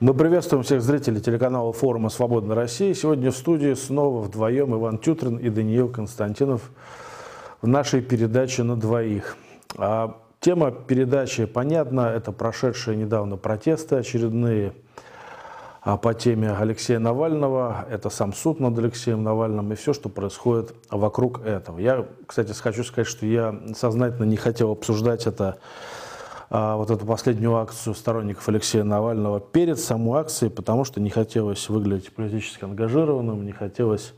Мы приветствуем всех зрителей телеканала форума «Свободная Россия». Сегодня в студии снова вдвоем Иван Тютрин и Даниил Константинов в нашей передаче «На двоих». А тема передачи понятна. Это прошедшие недавно протесты очередные а по теме Алексея Навального. Это сам суд над Алексеем Навальным и все, что происходит вокруг этого. Я, кстати, хочу сказать, что я сознательно не хотел обсуждать это вот эту последнюю акцию сторонников Алексея Навального перед самой акцией, потому что не хотелось выглядеть политически ангажированным, не хотелось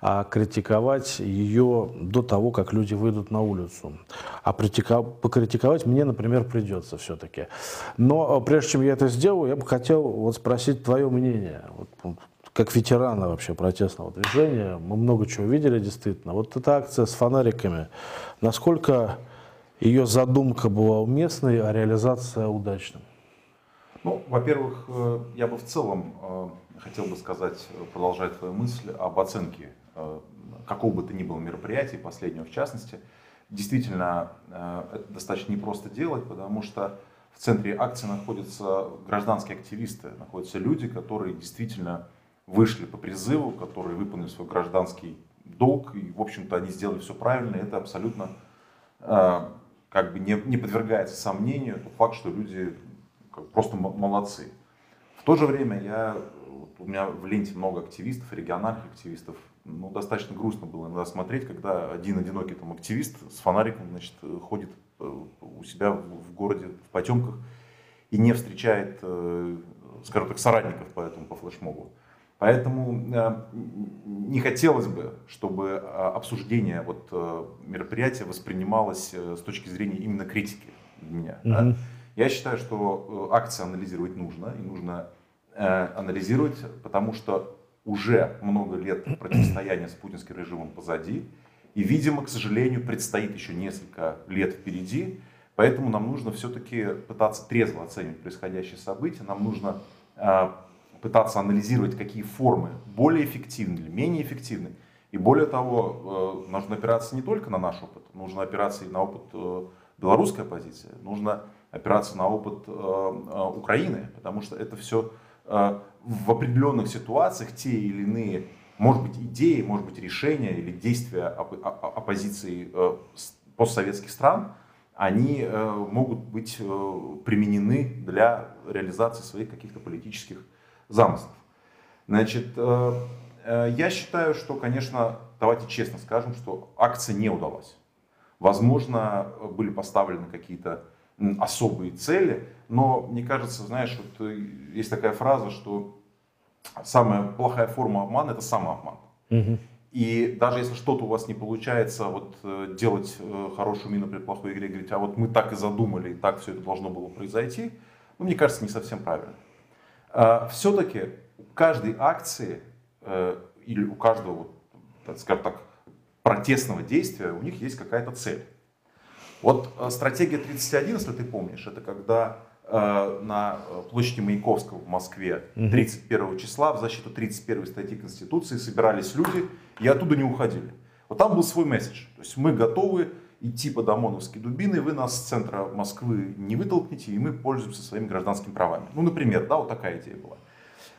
а, критиковать ее до того, как люди выйдут на улицу. А покритиковать мне, например, придется все-таки. Но а, прежде чем я это сделаю, я бы хотел вот спросить твое мнение. Вот, как ветерана вообще протестного движения, мы много чего видели действительно. Вот эта акция с фонариками, насколько ее задумка была уместной, а реализация удачной? Ну, во-первых, э, я бы в целом э, хотел бы сказать, продолжая твою мысль, об оценке э, какого бы то ни было мероприятия, последнего в частности. Действительно, это достаточно непросто делать, потому что в центре акции находятся гражданские активисты, находятся люди, которые действительно вышли по призыву, которые выполнили свой гражданский долг, и, в общем-то, они сделали все правильно, и это абсолютно как бы не, не подвергается сомнению тот факт, что люди как, просто молодцы. В то же время я, вот у меня в ленте много активистов, региональных активистов, ну, достаточно грустно было иногда смотреть, когда один одинокий там активист с фонариком, значит, ходит э, у себя в городе в потемках и не встречает, э, скажем так, соратников по этому, по флешмобу. Поэтому э, не хотелось бы, чтобы э, обсуждение вот, э, мероприятия воспринималось с точки зрения именно критики для меня. Mm-hmm. Да? Я считаю, что акции анализировать нужно, и нужно анализировать, потому что уже много лет противостояния с путинским режимом позади, и, видимо, к сожалению, предстоит еще несколько лет впереди, поэтому нам нужно все-таки пытаться трезво оценивать происходящее событие, нам нужно пытаться анализировать, какие формы более эффективны или менее эффективны. И более того, э, нужно опираться не только на наш опыт, нужно опираться и на опыт э, белорусской оппозиции, нужно опираться на опыт э, Украины, потому что это все в определенных ситуациях те или иные, может быть, идеи, может быть, решения или действия оппозиции постсоветских стран, они могут быть применены для реализации своих каких-то политических замыслов. Значит, э, э, я считаю, что, конечно, давайте честно скажем, что акция не удалась. Возможно, были поставлены какие-то особые цели, но мне кажется, знаешь, вот э, есть такая фраза, что самая плохая форма обмана это самообман. Угу. И даже если что-то у вас не получается вот, делать хорошую мину при плохой игре, говорить, а вот мы так и задумали, и так все это должно было произойти, ну, мне кажется, не совсем правильно. А, все-таки у каждой акции э, или у каждого, скажем так, протестного действия у них есть какая-то цель. Вот э, стратегия 31, если ты помнишь, это когда э, на площади Маяковского в Москве 31 числа в защиту 31 статьи Конституции собирались люди и оттуда не уходили. Вот там был свой месседж. То есть мы готовы идти под ОМОНовские дубины, вы нас с центра Москвы не вытолкнете, и мы пользуемся своими гражданскими правами. Ну, например, да, вот такая идея была.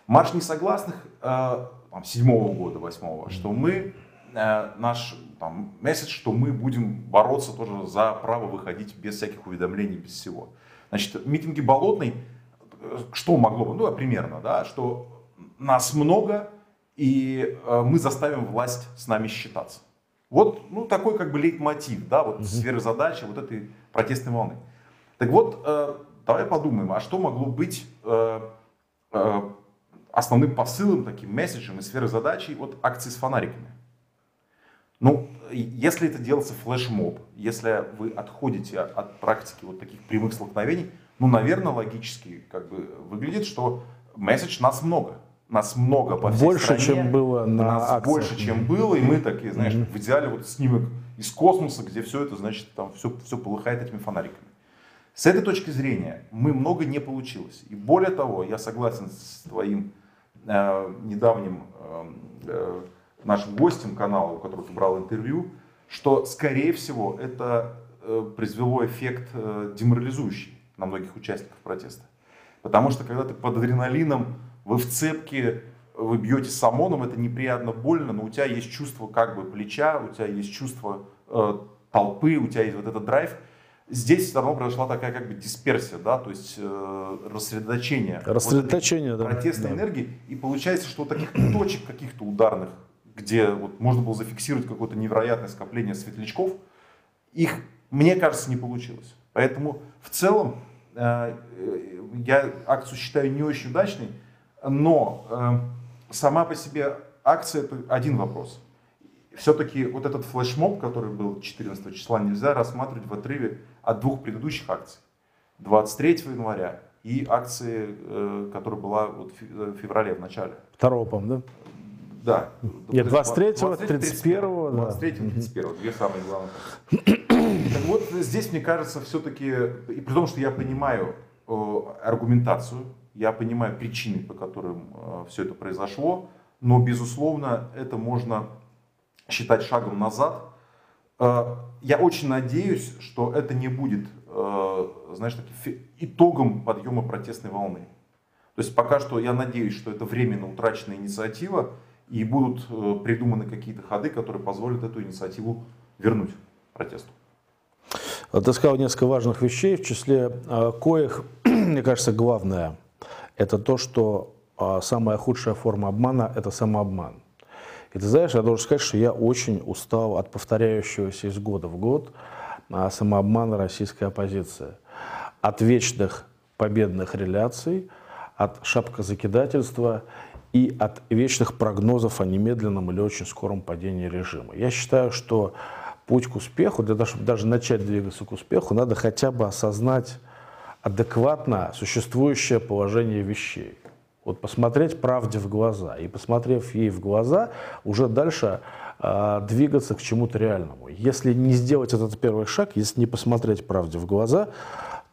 Марш несогласных э, седьмого года, восьмого, что мы, э, наш там, месседж, что мы будем бороться тоже за право выходить без всяких уведомлений, без всего. Значит, митинги Болотной, э, что могло бы, ну, примерно, да, что нас много, и э, мы заставим власть с нами считаться. Вот ну, такой как бы лейтмотив, да, вот угу. сферы задачи вот этой протестной волны. Так вот, э, давай подумаем, а что могло быть э, э, основным посылом, таким месседжем и сферы задачи вот акции с фонариками? Ну, если это делается флешмоб, если вы отходите от практики вот таких прямых столкновений, ну, наверное, логически как бы выглядит, что месседж нас много нас много по всей больше, стране. чем было на нас акциях. больше, чем было, и мы такие, знаешь, mm-hmm. в идеале вот снимок из космоса, где все это, значит, там все, все полыхает этими фонариками. С этой точки зрения мы много не получилось. И более того, я согласен с твоим э, недавним э, э, нашим гостем канала, у которого ты брал интервью, что, скорее всего, это э, произвело эффект э, деморализующий на многих участников протеста. Потому что когда ты под адреналином, вы в цепке, вы бьете с ОМОНом, это неприятно больно, но у тебя есть чувство как бы плеча, у тебя есть чувство э, толпы, у тебя есть вот этот драйв. Здесь все равно произошла такая как бы дисперсия, да, то есть э, рассредоточение. Рассредоточение, вот да. Протестной да. энергии. И получается, что таких точек каких-то ударных, где вот можно было зафиксировать какое-то невероятное скопление светлячков, их, мне кажется, не получилось. Поэтому в целом э, я акцию считаю не очень удачной, но э, сама по себе акция это один вопрос. Все-таки вот этот флешмоб, который был 14 числа, нельзя рассматривать в отрыве от двух предыдущих акций. 23 января и акции, э, которая была вот в феврале в начале. Второго, по-моему, да? Да. Нет, 23-го, 31-го. 23 31 две самые главные. Так вот, здесь, мне кажется, все-таки, и при том, что я понимаю э, аргументацию, я понимаю причины, по которым э, все это произошло, но, безусловно, это можно считать шагом назад. Э, я очень надеюсь, что это не будет, э, знаешь, таким итогом подъема протестной волны. То есть пока что я надеюсь, что это временно утраченная инициатива, и будут придуманы какие-то ходы, которые позволят эту инициативу вернуть протесту. Ты сказал несколько важных вещей, в числе коих, мне кажется, главное, это то, что самая худшая форма обмана – это самообман. И ты знаешь, я должен сказать, что я очень устал от повторяющегося из года в год самообмана российской оппозиции. От вечных победных реляций, от шапкозакидательства и от вечных прогнозов о немедленном или очень скором падении режима. Я считаю, что путь к успеху, для того, чтобы даже начать двигаться к успеху, надо хотя бы осознать адекватно существующее положение вещей. Вот посмотреть правде в глаза. И посмотрев ей в глаза, уже дальше э, двигаться к чему-то реальному. Если не сделать этот первый шаг, если не посмотреть правде в глаза,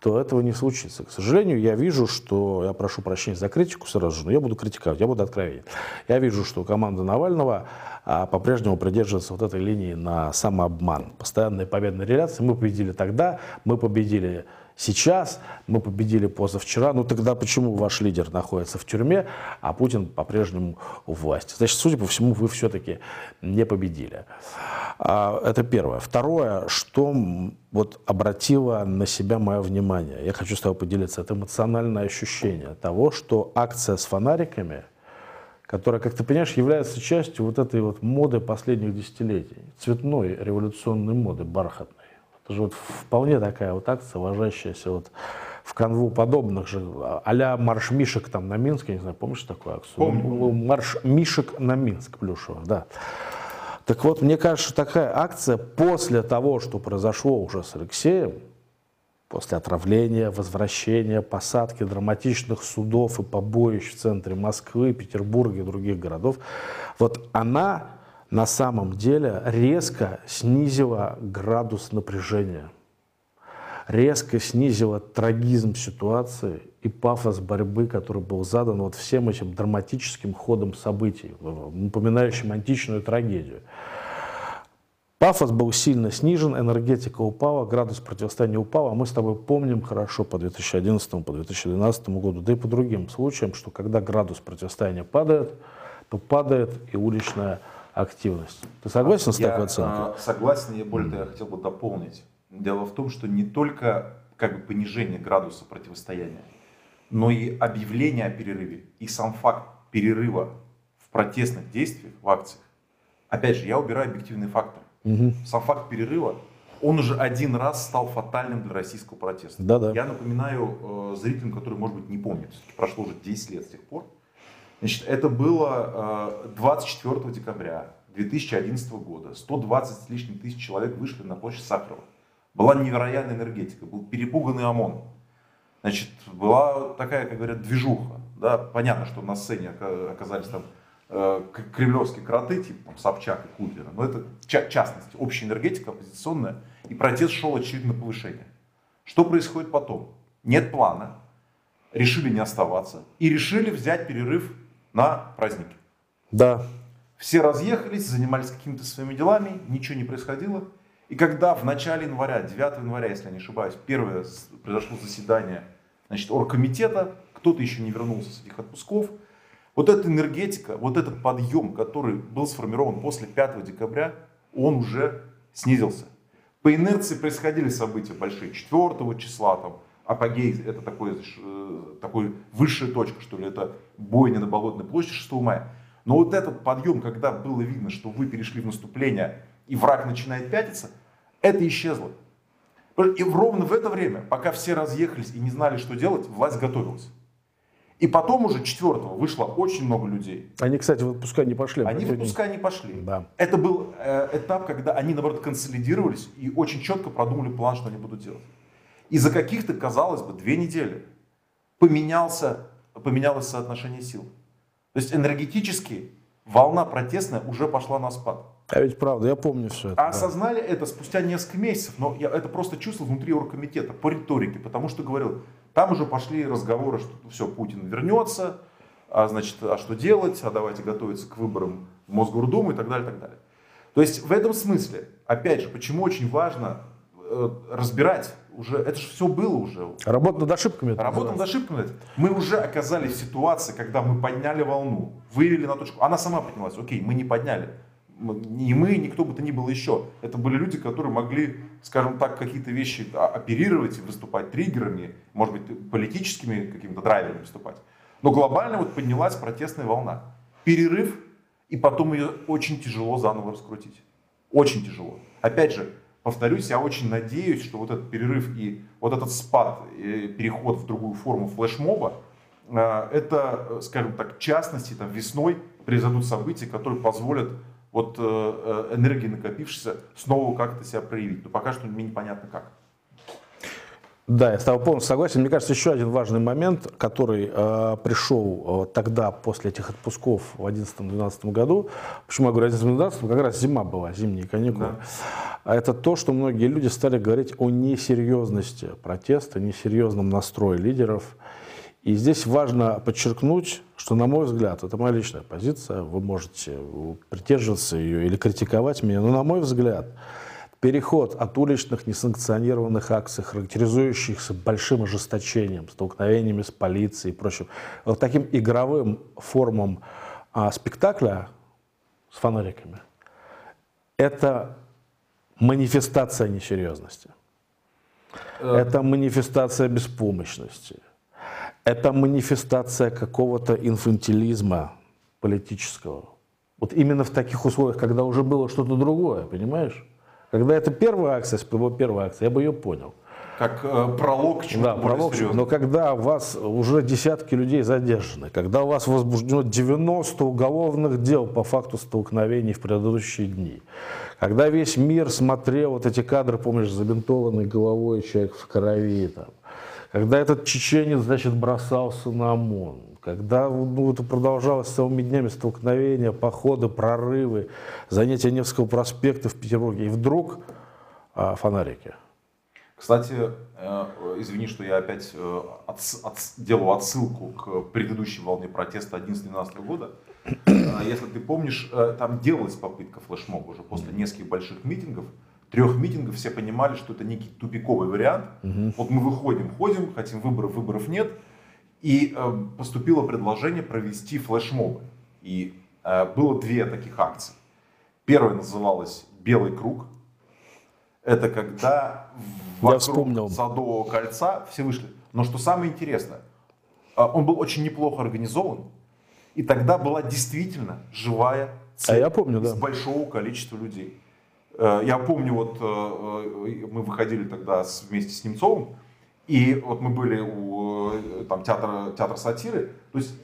то этого не случится. К сожалению, я вижу, что, я прошу прощения за критику сразу же, но я буду критиковать, я буду откровенен. Я вижу, что команда Навального а, по-прежнему придерживается вот этой линии на самообман. Постоянные победные реляции. Мы победили тогда, мы победили сейчас, мы победили позавчера, ну тогда почему ваш лидер находится в тюрьме, а Путин по-прежнему у власти? Значит, судя по всему, вы все-таки не победили. А, это первое. Второе, что вот обратило на себя мое внимание, я хочу с тобой поделиться, это эмоциональное ощущение того, что акция с фонариками, которая, как ты понимаешь, является частью вот этой вот моды последних десятилетий, цветной революционной моды, бархатной. Это же вот вполне такая вот акция, ложащаяся вот в канву подобных же, а-ля марш Мишек там на Минск, я не знаю, помнишь такую акцию? Помню. Марш Мишек на Минск, плюшево, да. Так вот, мне кажется, такая акция после того, что произошло уже с Алексеем, после отравления, возвращения, посадки драматичных судов и побоищ в центре Москвы, Петербурга и других городов, вот она на самом деле резко снизила градус напряжения, резко снизила трагизм ситуации и пафос борьбы, который был задан вот всем этим драматическим ходом событий, напоминающим античную трагедию. Пафос был сильно снижен, энергетика упала, градус противостояния упал, а мы с тобой помним хорошо по 2011, по 2012 году, да и по другим случаям, что когда градус противостояния падает, то падает и уличная активность. Ты согласен с такой оценкой? Я согласен, я более того, я хотел бы дополнить. Дело в том, что не только как бы понижение градуса противостояния, но и объявление о перерыве, и сам факт перерыва в протестных действиях, в акциях. Опять же, я убираю объективный фактор. Угу. Сам факт перерыва, он уже один раз стал фатальным для российского протеста. Да, да. Я напоминаю э, зрителям, которые, может быть, не помнят, прошло уже 10 лет с тех пор, Значит, это было 24 э, декабря 2011 года. 120 с лишним тысяч человек вышли на площадь Сахарова. Была невероятная энергетика, был перепуганный ОМОН. Значит, была такая, как говорят, движуха. Да? Понятно, что на сцене оказались там э, кремлевские кроты, типа там, Собчак и Кудлера. Но это ча- частность, общая энергетика оппозиционная. И протест шел очевидно на повышение. Что происходит потом? Нет плана. Решили не оставаться. И решили взять перерыв на праздники. Да. Все разъехались, занимались какими-то своими делами, ничего не происходило. И когда в начале января, 9 января, если я не ошибаюсь, первое произошло заседание значит, оргкомитета, кто-то еще не вернулся с этих отпусков. Вот эта энергетика, вот этот подъем, который был сформирован после 5 декабря, он уже снизился. По инерции происходили события большие. 4 числа там апогей, это такой, э, такой высшая точка, что ли, это бойня на Болотной площади 6 мая. Но вот этот подъем, когда было видно, что вы перешли в наступление, и враг начинает пятиться, это исчезло. И ровно в это время, пока все разъехались и не знали, что делать, власть готовилась. И потом уже четвертого вышло очень много людей. Они, кстати, в отпуска не пошли. Они в отпуска не пошли. Да. Это был э, этап, когда они, наоборот, консолидировались и очень четко продумали план, что они будут делать. И за каких-то, казалось бы, две недели поменялся, поменялось соотношение сил. То есть энергетически волна протестная уже пошла на спад. А ведь правда, я помню все это. А осознали это спустя несколько месяцев, но я это просто чувствовал внутри оргкомитета по риторике, потому что говорил, там уже пошли разговоры, что все, Путин вернется, а значит, а что делать, а давайте готовиться к выборам в Мосгордуму и так далее, и так далее. То есть в этом смысле, опять же, почему очень важно э, разбирать уже, это же все было уже. Работа над ошибками. Работа над ошибками. Мы уже оказались в ситуации, когда мы подняли волну, вывели на точку. Она сама поднялась. Окей, мы не подняли. Ни мы, никто бы то ни было еще. Это были люди, которые могли, скажем так, какие-то вещи оперировать, выступать триггерами, может быть, политическими какими-то драйверами выступать. Но глобально вот поднялась протестная волна. Перерыв, и потом ее очень тяжело заново раскрутить. Очень тяжело. Опять же, повторюсь, я очень надеюсь, что вот этот перерыв и вот этот спад, и переход в другую форму флешмоба, э, это, скажем так, в частности, там, весной произойдут события, которые позволят вот э, э, энергии накопившейся снова как-то себя проявить. Но пока что мне непонятно как. Да, я с тобой полностью согласен. Мне кажется, еще один важный момент, который э, пришел э, тогда, после этих отпусков в 2011-2012 году, почему я говорю 2011-2012, как раз зима была, зимние каникулы, да. Это то, что многие люди стали говорить о несерьезности протеста, несерьезном настрое лидеров. И здесь важно подчеркнуть, что, на мой взгляд, это моя личная позиция, вы можете придерживаться ее или критиковать меня, но, на мой взгляд, переход от уличных несанкционированных акций, характеризующихся большим ожесточением, столкновениями с полицией и прочим, вот таким игровым формам а, спектакля с фонариками, это манифестация несерьезности. Э. Это манифестация беспомощности. Это манифестация какого-то инфантилизма политического. Вот именно в таких условиях, когда уже было что-то другое, понимаешь? Когда это первая акция, если бы была первая акция, я бы ее понял. Как э, пролог к чему-то Да, пролог, серьезно. но когда у вас уже десятки людей задержаны, когда у вас возбуждено 90 уголовных дел по факту столкновений в предыдущие дни, когда весь мир смотрел вот эти кадры, помнишь, забинтованной головой человек в крови, там, когда этот чеченец, значит, бросался на ОМОН, когда ну, это продолжалось целыми днями столкновения, походы, прорывы, занятия Невского проспекта в Петербурге, и вдруг а, фонарики. Кстати, э, извини, что я опять э, от, от, делаю отсылку к предыдущей волне протеста 11-12 года. Э, если ты помнишь, там делалась попытка флешмоба уже после нескольких больших митингов. Трех митингов все понимали, что это некий тупиковый вариант. Вот мы выходим, ходим, хотим выборов, выборов нет. И э, поступило предложение провести флешмобы. И э, было две таких акции. Первая называлась «Белый круг». Это когда вокруг Садового кольца все вышли. Но что самое интересное, э, он был очень неплохо организован. И тогда была действительно живая цель а я помню, да. большого количества людей. Я помню, вот мы выходили тогда вместе с Немцовым, и вот мы были у э, там, театра, театра сатиры, то есть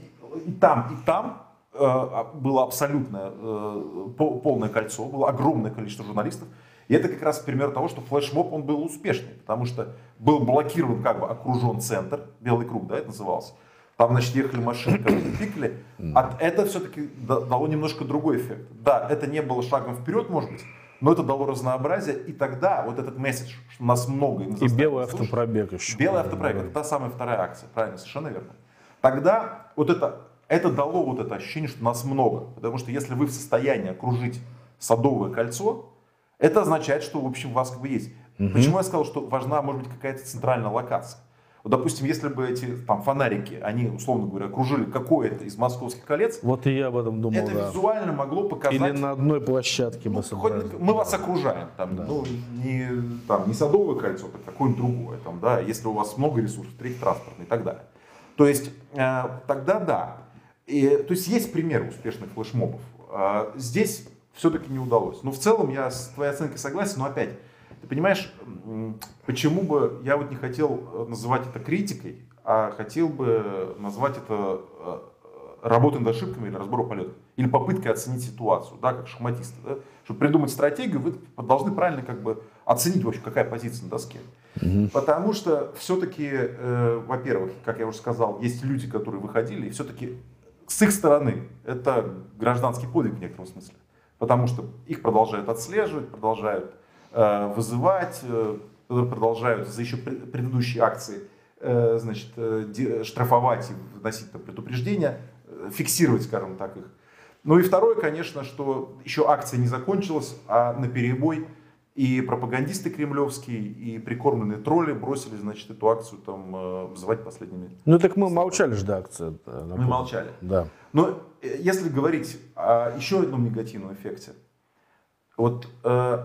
и там, и там э, а, было абсолютное э, полное кольцо, было огромное количество журналистов. И это как раз пример того, что флешмоб он был успешный, потому что был блокирован, как бы окружен центр, белый круг, да, это назывался. Там, значит, ехали машины, которые пикали. А это все-таки дало немножко другой эффект. Да, это не было шагом вперед, может быть, но это дало разнообразие, и тогда вот этот месседж, что нас много. И, и белый автопробег еще. Белый автопробег, это та самая вторая акция, правильно, совершенно верно. Тогда вот это, это дало вот это ощущение, что нас много. Потому что если вы в состоянии окружить Садовое кольцо, это означает, что, в общем, у вас как бы есть. Угу. Почему я сказал, что важна, может быть, какая-то центральная локация? Допустим, если бы эти там фонарики, они, условно говоря, окружили какое-то из московских колец, Вот и я об этом думал, это да. визуально могло показать... Или на одной площадке Ну, мы хоть собрались. мы вас окружаем, там, ну, не, там, не садовое кольцо, так какое-нибудь другое, там, да, если у вас много ресурсов, третий транспортный и так далее. То есть, э, тогда да. И, то есть, есть примеры успешных флешмобов. А здесь все-таки не удалось. Но в целом я с твоей оценкой согласен, но опять, ты понимаешь, почему бы я вот не хотел э, называть это критикой, а хотел бы назвать это э, работой над ошибками или разбором полетов. Или попыткой оценить ситуацию, да, как шахматисты. Да? Чтобы придумать стратегию, вы должны правильно как бы оценить вообще, какая позиция на доске. Потому что все-таки, э, во-первых, как я уже сказал, есть люди, которые выходили, и все-таки с их стороны это гражданский подвиг в некотором смысле. Потому что их продолжают отслеживать, продолжают вызывать, э, продолжают за еще пред- предыдущие акции э, значит, э, штрафовать и вносить там, предупреждения, э, фиксировать, скажем так, их. Ну и второе, конечно, что еще акция не закончилась, а на перебой и пропагандисты кремлевские, и прикормленные тролли бросили, значит, эту акцию там э, взывать последними. Ну так мы молчали же до акции. Мы молчали. Да. Но э, если говорить о еще одном негативном эффекте, вот э,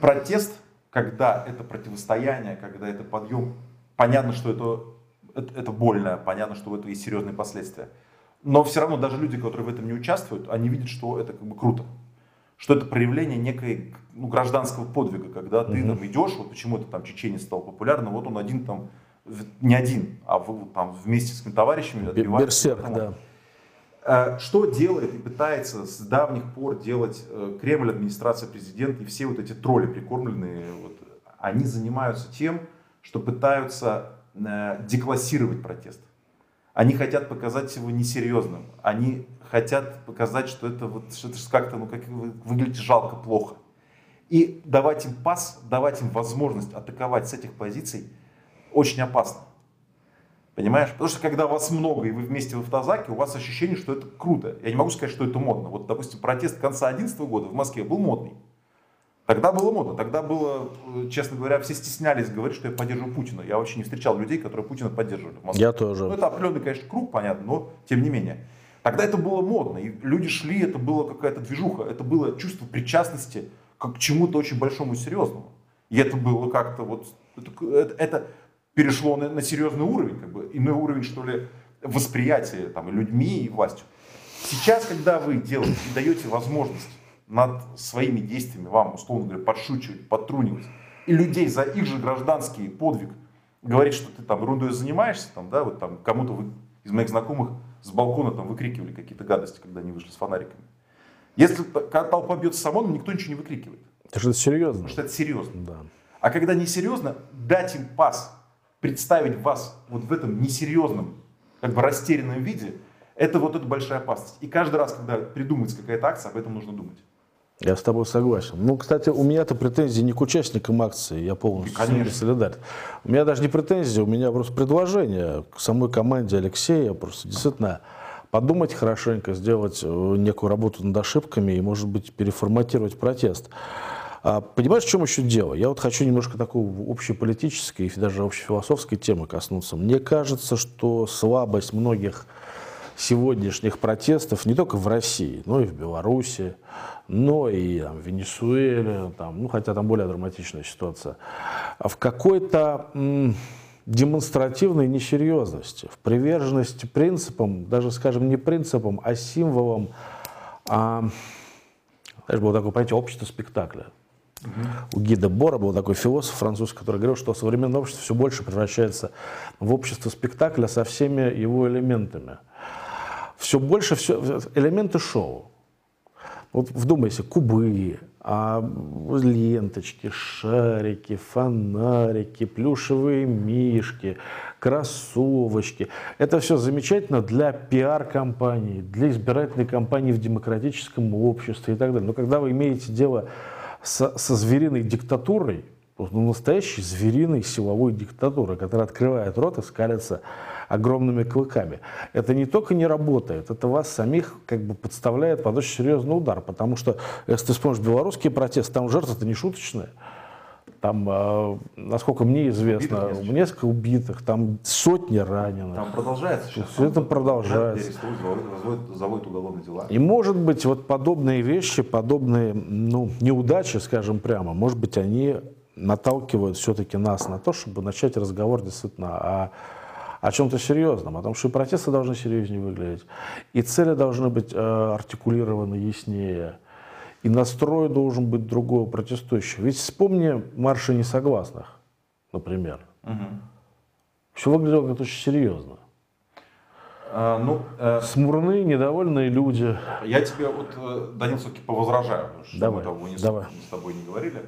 протест, когда это противостояние, когда это подъем, понятно, что это, это, это больно, понятно, что у этого есть серьезные последствия. Но все равно даже люди, которые в этом не участвуют, они видят, что это как бы круто. Что это проявление некой ну, гражданского подвига, когда ты там идешь, вот почему это там чеченец стал популярным, вот он один там, не один, а в- там вместе с товарищами отбивает Берсерк, да. Э, Что делает и пытается с давних пор делать э, Кремль, администрация президента и все вот эти тролли прикормленные, вот, они занимаются тем, что пытаются э, деклассировать протест. Они хотят показать его несерьезным. Они хотят показать, что это вот что это как-то, ну, как вы выглядите жалко, плохо. И давать им пас, давать им возможность атаковать с этих позиций очень опасно. Понимаешь? Потому что когда вас много и вы вместе в автозаке, у вас ощущение, что это круто. Я не могу сказать, что это модно. Вот, допустим, протест конца 2011 года в Москве был модный. Тогда было модно. Тогда было, э, честно говоря, все стеснялись говорить, что я поддерживаю Путина. Я вообще не встречал людей, которые Путина поддерживали в Москве. Я тоже. Ну, это определенный, конечно, круг, понятно, но тем не менее. Тогда это было модно, и люди шли, это была какая-то движуха, это было чувство причастности к чему-то очень большому и серьезному. И это было как-то вот, это, это- это перешло на, на серьезный уровень, как бы, иной уровень, что ли, восприятия там, людьми, и властью. Сейчас, когда вы делаете и даете возможность над своими действиями вам, условно говоря, подшучивать, подтрунивать, и людей за их же гражданский подвиг говорить, что ты там ерундой занимаешься, там, да, вот там кому-то вы, из моих знакомых с балкона там выкрикивали какие-то гадости, когда они вышли с фонариками. Если толпа бьется с ОМОНом, никто ничего не выкрикивает, Это же серьезно. потому что это серьезно. Да. А когда несерьезно, дать им пас, представить вас вот в этом несерьезном, как бы растерянном виде, это вот эта большая опасность. И каждый раз, когда придумывается какая-то акция, об этом нужно думать. Я с тобой согласен. Ну, кстати, у меня-то претензии не к участникам акции, я полностью Конечно. солидарен. У меня даже не претензии, у меня просто предложение к самой команде Алексея, просто действительно подумать хорошенько, сделать э, некую работу над ошибками и, может быть, переформатировать протест. А, понимаешь, в чем еще дело? Я вот хочу немножко такой общеполитической и даже общефилософской темы коснуться. Мне кажется, что слабость многих сегодняшних протестов не только в России, но и в Беларуси, но и там, в Венесуэле, там, ну, хотя там более драматичная ситуация, а в какой-то демонстративной несерьезности, в приверженности принципам, даже, скажем, не принципам, а символам, а, знаешь, было такое понятие общества спектакля. У Гида Бора был такой философ французский, который говорил, что современное общество все больше превращается в общество спектакля со всеми его элементами. Все больше все, элементы шоу. Вот вдумайся, кубы, а, ленточки, шарики, фонарики, плюшевые мишки, кроссовочки. Это все замечательно для пиар-компании, для избирательной кампании в демократическом обществе и так далее. Но когда вы имеете дело со, со звериной диктатурой, ну, настоящей звериной силовой диктатурой, которая открывает рот и скалится огромными клыками. Это не только не работает, это вас самих как бы подставляет под очень серьезный удар, потому что, если ты вспомнишь белорусские протесты, там жертвы-то не шуточные. Там, э, насколько мне известно, Убитых несколько. несколько убитых, там сотни раненых. Там продолжается сейчас. Всё это продолжается. Заводят- заводят уголовные дела. И может быть вот подобные вещи, подобные ну, неудачи, скажем прямо, может быть они наталкивают все-таки нас на то, чтобы начать разговор действительно о, о чем-то серьезном, о том, что и протесты должны серьезнее выглядеть, и цели должны быть э, артикулированы яснее, и настрой должен быть другого протестующего. Ведь вспомни марши несогласных, например. Мгм. Все выглядело как-то очень серьезно. А, ну, э, Смурные, недовольные люди. я тебе вот, э, Данил, все-таки повозражаю, потому что Давай, мы того не с- давай. с тобой не говорили.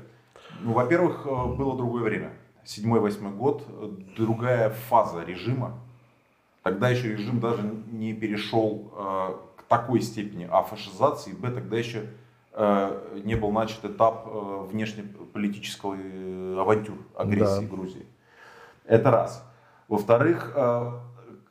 Ну, во-первых, э, было другое время. Седьмой-восьмой год, э, другая фаза режима. Тогда еще режим даже не перешел э, к такой степени а фашизации, б, тогда еще не был начат этап э, внешнеполитического э, авантюр, агрессии Да. Грузии. Это раз. Во-вторых, э,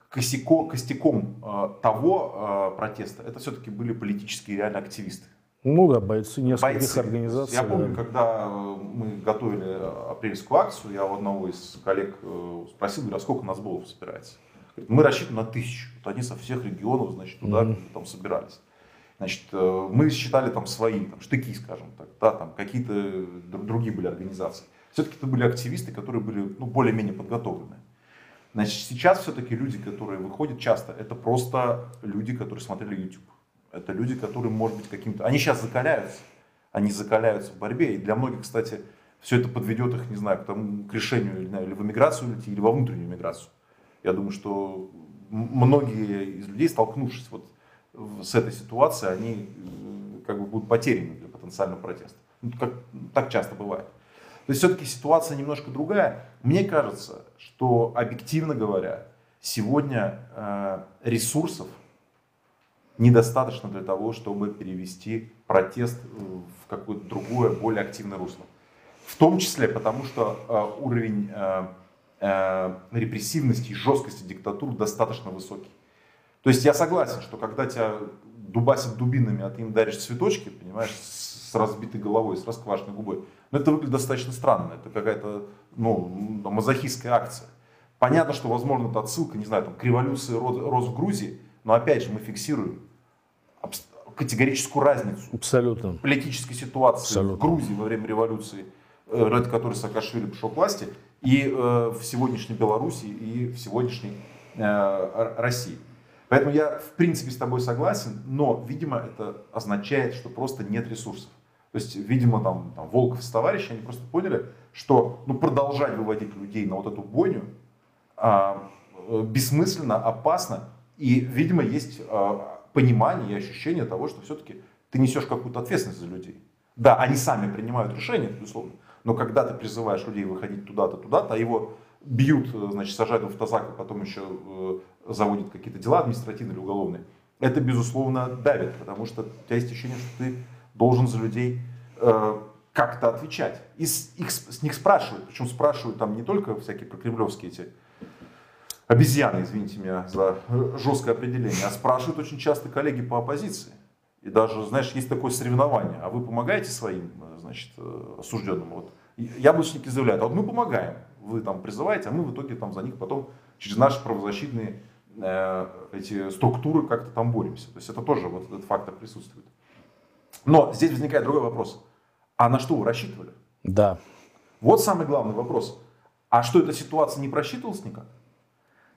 косяко, костяком э, того э, протеста это все-таки были политические реально активисты. Ну да, бойцы нескольких Бойцы. организаций. Я помню, да. когда э, мы готовили апрельскую акцию, я у одного из коллег э, спросил, говорю, а сколько нас было собирается? Говорит, мы рассчитываем на тысячу. Вот они со всех регионов, значит, туда Мгм. там собирались. Значит, э, мы считали там свои, там, штыки, скажем так, да, там какие-то дру- другие были организации. Все-таки это были активисты, которые были ну, более-менее подготовлены. Значит, сейчас все-таки люди, которые выходят часто, это просто люди, которые смотрели YouTube. Это люди, которые, может быть, каким-то... Они сейчас закаляются. Они закаляются в борьбе. И для многих, кстати, все это подведет их, не знаю, к, тому, к решению не или в эмиграцию или во внутреннюю миграцию. Я думаю, что многие из людей, столкнувшись вот с этой ситуацией, они э, как бы будут потеряны для потенциального протеста. Ну, как так часто бывает. То есть все-таки ситуация немножко другая. Мне кажется, что объективно говоря, сегодня э, ресурсов недостаточно для того, чтобы перевести протест э, в какое-то другое, более активное русло. В том числе потому, что э, уровень э, э, репрессивности и жесткости диктатуры достаточно высокий. То есть я согласен, что когда тебя дубасят дубинами, а ты им даришь цветочки, понимаешь, с разбитой головой, с расквашенной губой, но это выглядит достаточно странно. Это какая-то ну, мазохистская акция. Понятно, что, возможно, это отсылка, не знаю, там, к революции роз, в Грузии, но опять же мы фиксируем категорическую разницу Абсолютно. политической ситуации Абсолютно. в Грузии во время революции, э, ради которой Саакашвили пришел к власти, и э, в сегодняшней Беларуси, и в сегодняшней э, России. Поэтому я в принципе с тобой согласен, но, видимо, это означает, что просто нет ресурсов. То есть, видимо, там, там Волков с товарищи, они просто поняли, что ну, продолжать выводить людей на вот эту бойню а, э, бессмысленно, опасно. И, видимо, есть а, понимание и ощущение того, что все-таки ты несешь какую-то ответственность за людей. Да, они сами принимают решения, безусловно, но когда ты призываешь людей выходить туда-то, туда-то, а его бьют, э, значит, сажают в автозак, а потом еще э, заводят какие-то дела административные или уголовные, это, безусловно, давит, потому что у тебя есть ощущение, что ты должен за людей э, как-то отвечать. И с, их, с них спрашивают, причем спрашивают там не только всякие прокремлевские эти обезьяны, извините меня за жесткое определение, а спрашивают очень часто коллеги по оппозиции. И даже, знаешь, есть такое соревнование, а вы помогаете своим, э, значит, э, осужденным? Вот. Яблочники заявляют, а вот мы помогаем, вы там призываете, а мы в итоге там за них потом через наши правозащитные э, эти структуры как-то там боремся. То есть это тоже вот этот фактор присутствует. Но здесь возникает другой вопрос. А на что вы рассчитывали? Да. Вот самый главный вопрос. А что эта ситуация не просчитывалась никак?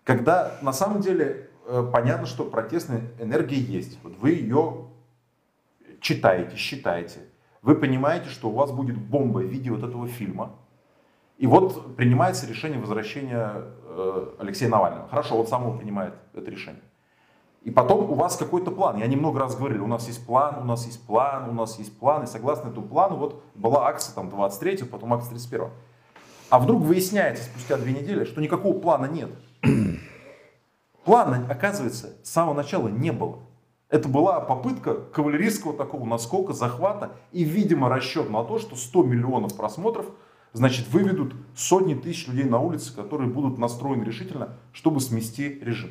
Когда на самом деле э, понятно, что протестная энергия есть. Вот вы ее читаете, считаете. Вы понимаете, что у вас будет бомба в виде вот этого фильма. И вот принимается решение возвращения э, Алексея Навального. Хорошо, он сам его принимает это решение. И потом у вас какой-то план. Я немного раз говорил, у нас есть план, у нас есть план, у нас есть план. И согласно этому плану, вот была акция там 23 потом акция 31 А вдруг выясняется спустя две недели, что никакого плана нет. Плана, оказывается, с самого начала не было. Это была попытка кавалерийского такого наскока, захвата и, видимо, расчет на то, что 100 миллионов просмотров, значит, выведут сотни тысяч людей на улицы, которые будут настроены решительно, чтобы смести режим.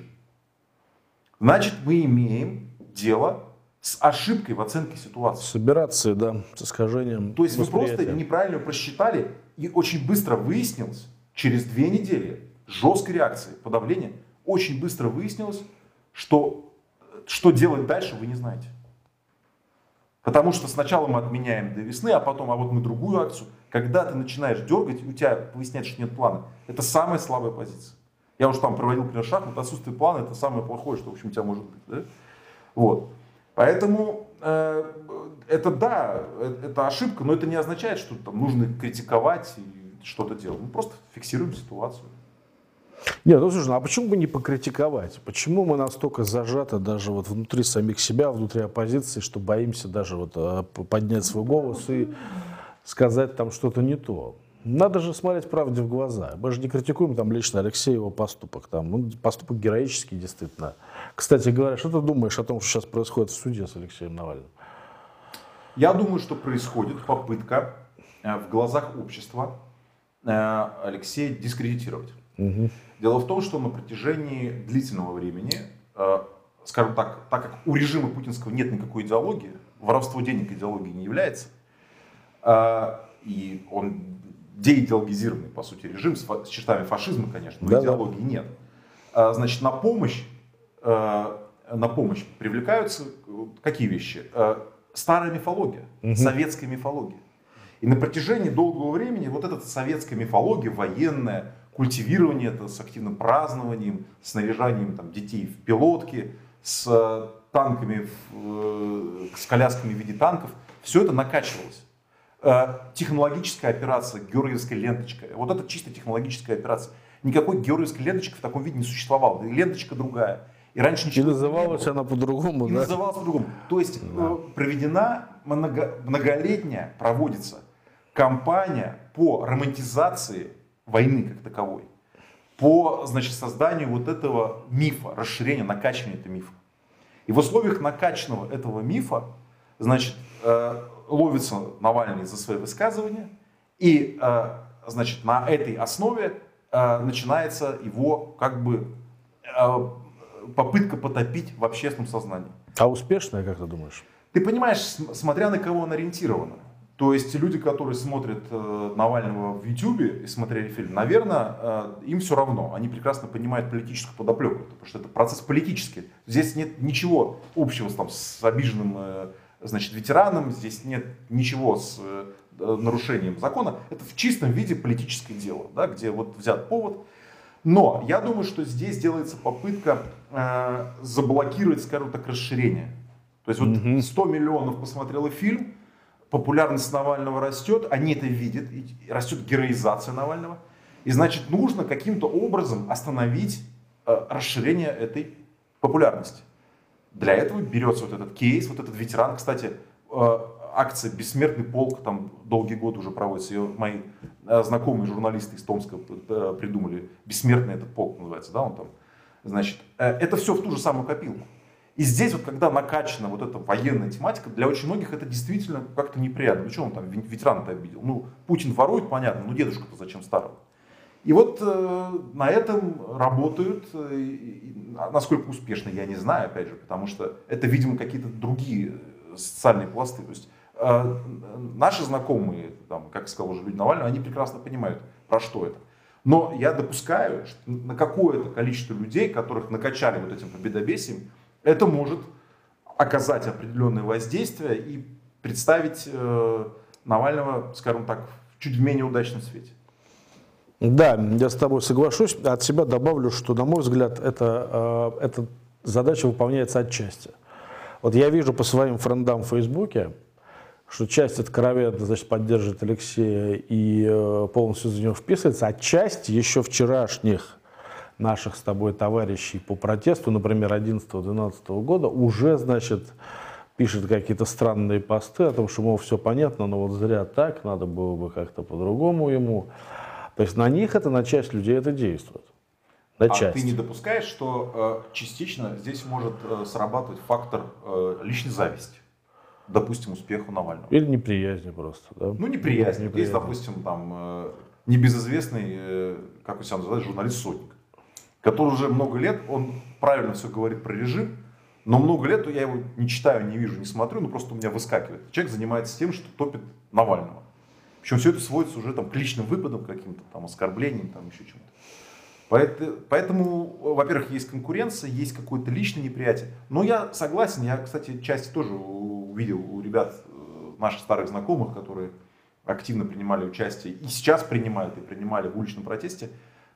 Значит, мы имеем дело с ошибкой в оценке ситуации. С операцией, да, с искажением То есть вы просто неправильно просчитали, и очень быстро выяснилось, через две недели жесткой реакции, подавления, очень быстро выяснилось, что что делать дальше, вы не знаете. Потому что сначала мы отменяем до весны, а потом, а вот мы другую акцию. Когда ты начинаешь дергать, у тебя выясняется, что нет плана. Это самая слабая позиция. Я уже там проводил пример шахмат, отсутствие плана это самое плохое, что в общем у тебя может быть. Да? Вот. Поэтому э, это да, э, это ошибка, но это не означает, что там нужно критиковать и что-то делать. Мы просто фиксируем ситуацию. Нет, ну слушай, ну, а почему бы не покритиковать? Почему мы настолько зажаты даже вот внутри самих себя, внутри оппозиции, что боимся даже вот э, поднять свой голос и сказать там что-то не то? Надо же смотреть правде в глаза. Мы же не критикуем там лично Алексея его поступок. Там, ну, поступок героический, действительно. Кстати говоря, что ты думаешь о том, что сейчас происходит в суде с Алексеем Навальным? Я думаю, что происходит попытка э, в глазах общества э, Алексея дискредитировать. Угу. Дело в том, что на протяжении длительного времени, э, скажем так, так как у режима путинского нет никакой идеологии, воровство денег идеологией не является, и он деидеологизированный, по сути, режим с, с чертами фашизма, конечно, но да, идеологии да. нет. Значит, на помощь, на помощь привлекаются какие вещи? старая мифология, угу. советская мифология. И на протяжении долгого времени вот эта советская мифология, военная, культивирование это с активным празднованием, с наряжанием там, детей в пилотки, с э, танками, э, с колясками в виде танков, все это накачивалось. Э, технологическая операция, георгиевская ленточка, вот это чисто технологическая операция. Никакой георгиевской ленточки в таком виде не существовало. Ленточка другая. И раньше ничего и называлась она по-другому, и да? называлась по-другому. То есть да. Проведена много, многолетняя, проводится кампания по романтизации войны как таковой. По значит, созданию вот этого мифа, расширения, накачивания этого мифа. И в условиях накачанного этого мифа, значит, э, ловится Навальный за свои высказывания, и, э, значит, на этой основе э, начинается его, как бы, попытка потопить в общественном сознании. А успешная, как ты думаешь? Ты понимаешь, смотря на кого она ориентирована. То есть люди, которые смотрят э, Навального в Ютубе и смотрели фильм, наверное, э, им все равно. Они прекрасно понимают политическую подоплеку, потому что это процесс политический. Здесь нет ничего общего с, там, с обиженным э, значит, ветераном, здесь нет ничего с нарушением закона. Это в чистом виде политическое дело, да, где вот взят повод, но я думаю, что здесь делается попытка э, заблокировать, скажем так, расширение. То есть вот 100 миллионов посмотрело фильм, популярность Навального растет, они это видят, растет героизация Навального. И значит, нужно каким-то образом остановить э, расширение этой популярности. Для этого берется вот этот кейс, вот этот ветеран, кстати, э, акция «Бессмертный полк», там долгие годы уже проводится, ее мои э, знакомые журналисты из Томска э, придумали, «Бессмертный этот полк» называется, да, он там, значит, э, это все в ту же самую копилку. И здесь вот, когда накачана вот эта военная тематика, для очень многих это действительно как-то неприятно. Ну что он там ветерана-то обидел? Ну, Путин ворует, понятно, ну дедушка-то зачем старого? И вот э, на этом работают, э, насколько успешно, я не знаю, опять же, потому что это, видимо, какие-то другие социальные пласты. То есть Э, наши знакомые, там, как сказал уже люди Навального, они прекрасно понимают, про что это. Но я допускаю, что на какое-то количество людей, которых накачали вот этим победобесием, это может оказать определенное воздействие и представить э, Навального, скажем так, чуть менее удачном свете. Да, я с тобой соглашусь. От себя добавлю, что, на мой взгляд, это, э, эта задача выполняется отчасти. Вот я вижу по своим френдам в Фейсбуке, что часть откровенно значит, поддерживает Алексея и э, полностью за него вписывается, а часть еще вчерашних наших с тобой товарищей по протесту, например, 11-12 года, уже, значит, пишет какие-то странные посты о том, что, мол, все понятно, но вот зря так, надо было бы как-то по-другому ему. То есть на них это, на часть людей это действует. На а часть. ты не допускаешь, что э, частично здесь может э, срабатывать фактор э, личной зависти? допустим, успеху Навального. Или неприязни просто, да? Ну, неприязнь. неприязнь. Есть, допустим, там э, небезызвестный, э, как вы себя называете, журналист Сотник, который уже много лет, он правильно все говорит про режим, Но много лет я его не читаю, не вижу, не смотрю, но просто у меня выскакивает. Человек занимается тем, что топит Навального. Причем все это сводится уже там, к личным выпадам каким-то, там, оскорблениям, там, еще чему-то. Поэтому, во-первых, есть конкуренция, есть какое-то личное неприятие. Но я согласен, я, кстати, часть тоже увидел у ребят, э, наших старых знакомых, которые активно принимали участие и сейчас принимают и принимали в уличном протесте.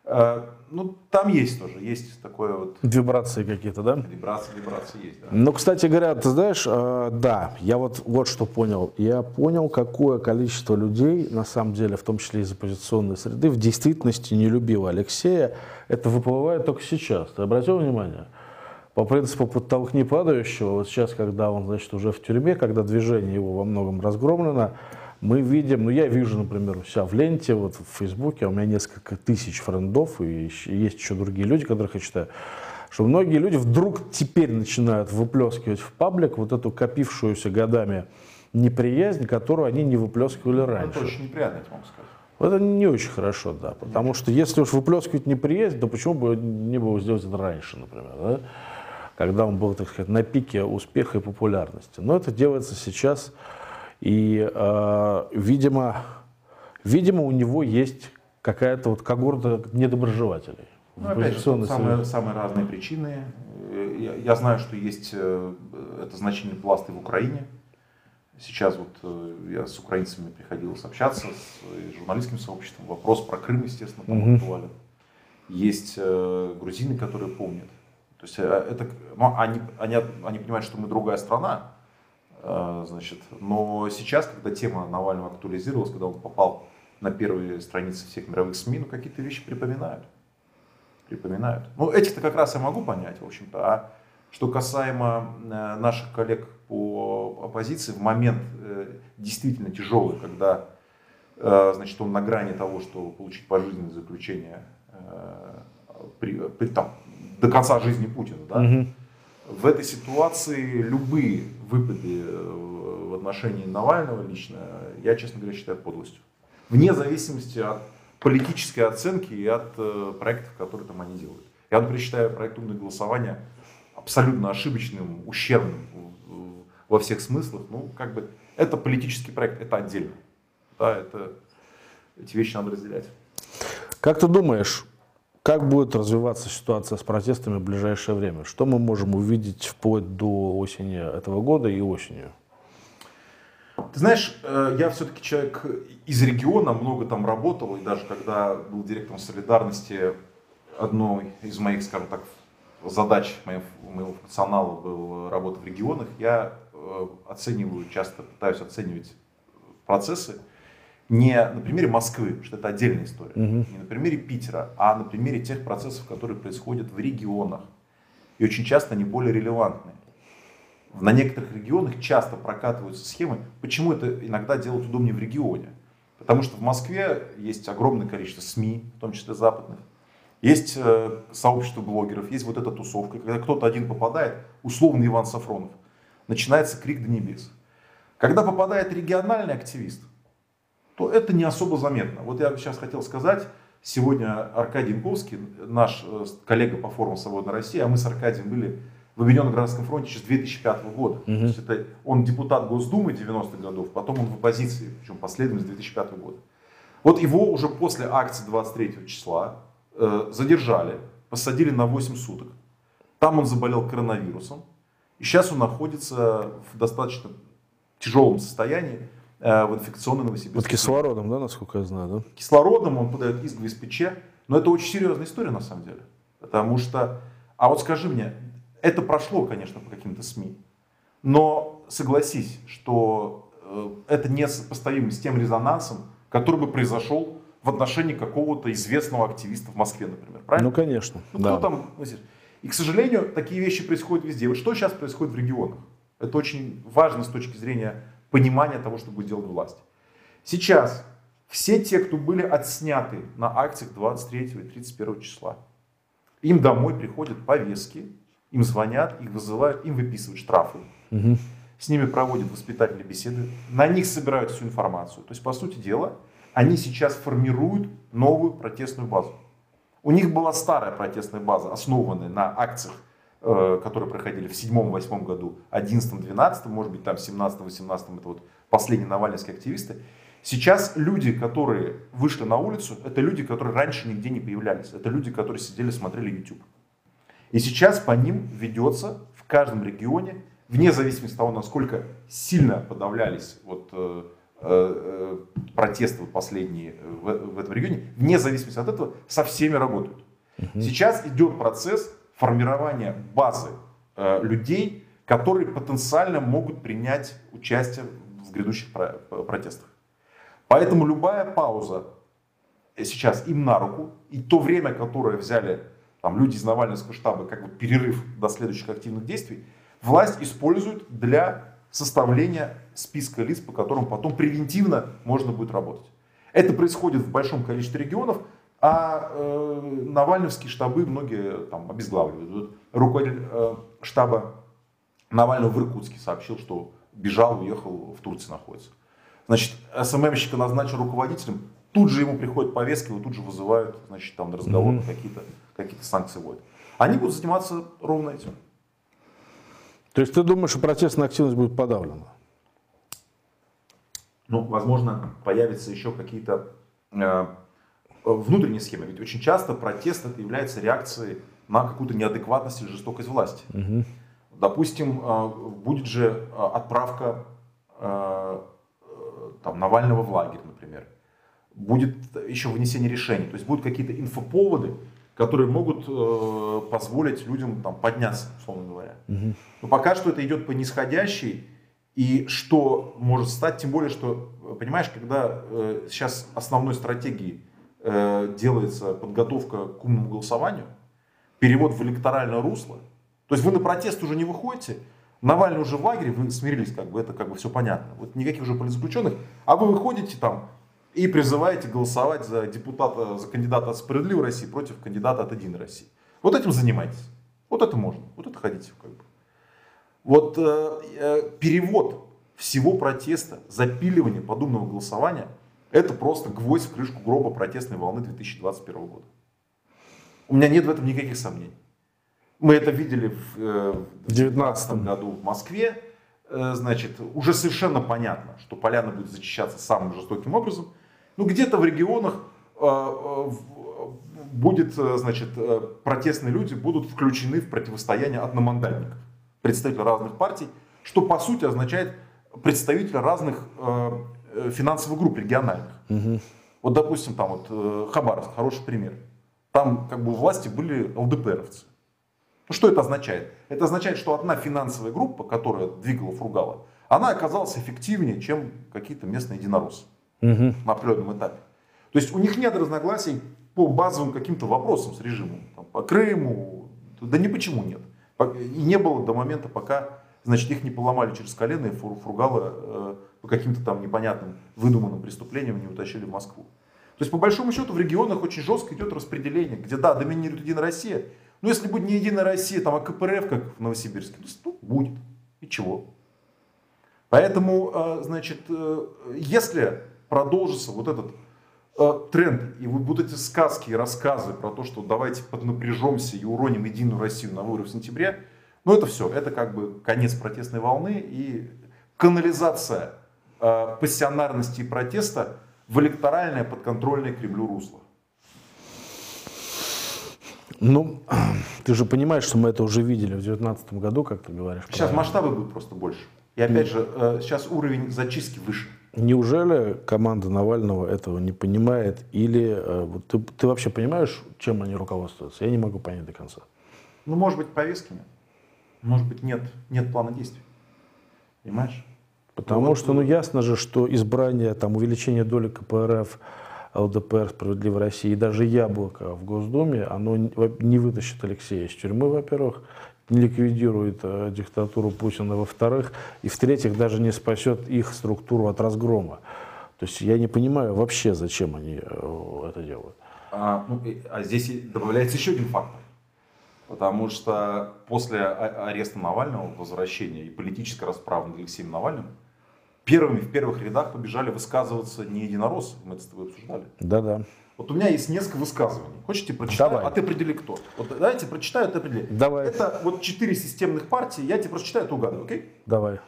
Э, ну, там есть тоже, есть такое вот... Вибрации какие-то, да? Вибрации, вибрации есть, да. Ну, кстати говоря, ты знаешь, э, да, я вот, вот что понял. Я понял, какое количество людей, на самом деле, в том числе из оппозиционной среды, в действительности не любило Алексея. Это выплывает только сейчас. Ты обратил внимание? По принципу подтолкни падающего, вот сейчас, когда он, значит, уже в тюрьме, когда движение его во многом разгромлено, мы видим, ну я вижу, например, у себя в ленте, вот в Фейсбуке, у меня несколько тысяч френдов, и есть еще другие люди, которых я читаю, что многие люди вдруг теперь начинают выплескивать в паблик вот эту копившуюся годами неприязнь, которую они не выплескивали раньше. Это очень неприятно, я могу сказать. Это не очень хорошо, да, потому что если уж выплескивать неприязнь, то почему бы не было сделать это раньше, например, да? когда он был, так сказать, на пике успеха и популярности. Но это делается сейчас и, э, видимо, видимо, у него есть какая-то вот когорта недоброжелателей. Ну, опять же, самые, самые разные причины. Я, я знаю, что есть э, это значительный пласт и в Украине. Сейчас вот э, я с украинцами приходилось общаться, с журналистским сообществом. Вопрос про Крым, естественно, там угу. актуален. Есть э, грузины, которые помнят. То есть это, они, они, они понимают, что мы другая страна, значит, но сейчас, когда тема Навального актуализировалась, когда он попал на первые страницы всех мировых СМИ, ну какие-то вещи припоминают. Припоминают. Ну, этих-то как раз я могу понять, в общем-то. А что касаемо э, наших коллег по оппозиции, в момент э, действительно тяжелый, когда э, значит, он на грани того, чтобы получить пожизненное заключение при, при, там, до конца жизни Путина, да, угу в этой ситуации любые выпады э, в отношении Навального лично, я, честно говоря, считаю подлостью. Вне зависимости от политической оценки и от э, проектов, которые там они делают. Я, например, считаю проект «Умное голосование» абсолютно ошибочным, ущербным во всех смыслах. Ну, как бы, это политический проект, это отдельно. Да, это, эти вещи надо разделять. Как ты думаешь, как будет развиваться ситуация с протестами в ближайшее время? Что мы можем увидеть вплоть до осени этого года и осенью? Ты знаешь, э, я все-таки человек из региона, много там работал, и даже когда был директором солидарности, одной из моих, скажем так, задач моего, моего функционала был работа в регионах, я э, оцениваю, часто пытаюсь оценивать процессы, не на примере Москвы, что это отдельная история, угу. не на примере Питера, а на примере тех процессов, которые происходят в регионах. И очень часто они более релевантны. На некоторых регионах часто прокатываются схемы. Почему это иногда делать удобнее в регионе? Потому что в Москве есть огромное количество СМИ, в том числе западных. Есть э, сообщество блогеров, есть вот эта тусовка. Когда кто-то один попадает, условно Иван Сафронов, начинается крик до небес. Когда попадает региональный активист, то это не особо заметно. Вот я сейчас хотел сказать, сегодня Аркадий Янковский, наш э, коллега по форуму «Свободная Россия», а мы с Аркадием были в Объединенном Гражданском фронте еще с 2005 года. Угу. То есть это, он депутат Госдумы 90-х годов, потом он в оппозиции, причем последовательно с 2005 года. Вот его уже после акции 23 числа э, задержали, посадили на 8 суток. Там он заболел коронавирусом. И сейчас он находится в достаточно тяжелом состоянии. Э, в инфекционной Новосибирске. Вот кислородом, да, насколько я знаю, да? Кислородом он подает в СПЧ. Но это очень серьезная история на самом деле. Потому что, а вот скажи мне, это прошло, конечно, по каким-то СМИ. Но согласись, что э, это не сопоставимо с тем резонансом, который бы произошел в отношении какого-то известного активиста в Москве, например. Правильно? Ну, конечно. Ну, кто да. там? И, к сожалению, такие вещи происходят везде. Вот что сейчас происходит в регионах? Это очень важно с точки зрения понимание того, что будет делать власть. Сейчас все те, кто были отсняты на акциях 23 и 31 числа, им домой приходят повестки, им звонят, их вызывают, им выписывают штрафы. Угу. С ними проводят воспитательные беседы, на них собирают всю информацию. То есть, по сути дела, они сейчас формируют новую протестную базу. У них была старая протестная база, основанная на акциях которые проходили в 7-8 году, 11-12, может быть, там 17-18, это вот последние навальнинские активисты. Сейчас люди, которые вышли на улицу, это люди, которые раньше нигде не появлялись. Это люди, которые сидели, смотрели YouTube. И сейчас по ним ведется в каждом регионе, вне зависимости от того, насколько сильно подавлялись вот, э, э, протесты последние в, в этом регионе, вне зависимости от этого, со всеми работают. Угу. Сейчас идет процесс формирования базы э, людей, которые потенциально могут принять участие в грядущих про- протестах. Поэтому любая пауза сейчас им на руку, и то время, которое взяли там, люди из Навального штаба, как бы перерыв до следующих активных действий, власть использует для составления списка лиц, по которым потом превентивно можно будет работать. Это происходит в большом количестве регионов, а э, навальновские штабы многие там обезглавливают. Руководитель э, штаба Навального в Иркутске сообщил, что бежал, уехал, в Турции находится. Значит, СММщика назначил руководителем, тут же ему приходят повестки, его тут же вызывают, значит, там на разговор, mm-hmm. какие-то какие санкции вводят. Они будут заниматься ровно этим. То есть ты думаешь, что протестная активность будет подавлена? Ну, возможно, появятся еще какие-то э, внутренние схемы. Ведь очень часто протест это является реакцией на какую-то неадекватность или жестокость власти. Угу. Допустим, э, будет же э, отправка э, там, Навального в лагерь, например. Будет еще вынесение решений. То есть будут какие-то инфоповоды, которые могут э, позволить людям там, подняться, условно говоря. Угу. Но пока что это идет по нисходящей. И что может стать, тем более, что, понимаешь, когда э, сейчас основной стратегией э, делается подготовка к умному голосованию, перевод в электоральное русло, то есть вы на протест уже не выходите, Навальный уже в лагере, вы смирились, как бы это как бы все понятно. Вот никаких уже политзаключенных, а вы выходите там и призываете голосовать за депутата, за кандидата от справедливой России против кандидата от Единой России. Вот этим занимайтесь. Вот это можно. Вот это ходите как бы. Вот э, э, перевод всего протеста, запиливание подобного голосования, это просто гвоздь в крышку гроба протестной волны 2021 года. У меня нет в этом никаких сомнений. Мы это видели в 2019 э, году в Москве. Э, значит, уже совершенно понятно, что Поляна будет зачищаться самым жестоким образом. Ну, где-то в регионах э, будет, значит, протестные люди будут включены в противостояние одномандатников, представителей разных партий, что по сути означает представителя разных финансовых групп региональных. Угу. Вот, допустим, там вот Хабаровск, хороший пример. Там как бы у власти были ЛДПРовцы. Ну, что это означает? Это означает, что одна финансовая группа, которая двигала Фругала, она оказалась эффективнее, чем какие-то местные единороссы угу. на определенном этапе. То есть у них нет разногласий по базовым каким-то вопросам с режимом. Там, по Крыму, да ни почему нет. И не было до момента, пока значит, их не поломали через колено и Фругала э, по каким-то там непонятным выдуманным преступлениям не утащили в Москву. То есть по большому счету в регионах очень жестко идет распределение, где да, доминирует Единая Россия, ну, если будет не Единая Россия, там, а КПРФ, как в Новосибирске, ну, будет. И чего? Поэтому, э, значит, э, если продолжится вот этот э, тренд, и вы будете сказки и рассказы про то, что давайте поднапряжемся и уроним Единую Россию на выборы в сентябре, ну это все, это как бы конец протестной волны и канализация пассионарности и протеста в электоральное подконтрольное Кремлю русло. Ну, ты же понимаешь, что мы это уже видели в 2019 году, как ты говоришь. Сейчас правильно. масштабы будут просто больше. И опять же, э, сейчас уровень зачистки выше. Неужели команда Навального этого не понимает? Или э, ты, ты вообще понимаешь, чем они руководствуются? Я не могу понять до конца. Ну, может быть, повестки нет. Может быть, нет, нет плана действий. Понимаешь? Потому ну, что, ну, ясно же, что избрание, там, увеличение доли КПРФ, ЛДПР «Справедливой России» и даже «Яблоко» в Госдуме, оно не вытащит Алексея из тюрьмы, во-первых, не ликвидирует э, диктатуру Путина, во-вторых, и в-третьих, даже не спасет их структуру от разгрома. То есть я не понимаю вообще, зачем они э, это делают. А, ну, а здесь добавляется еще один фактор. Потому что после ареста Навального, возвращения и политической расправы над Алексеем Навальным, первыми в первых рядах побежали высказываться не единороссы, мы это с тобой обсуждали. Да-да. Вот у меня есть несколько высказываний. Хочете прочитать? Давай. А ты определи кто. Вот давайте прочитаю, ты определи. Давай. Это вот четыре системных партии, я тебе просто читаю, ты угадывай, окей? Давай.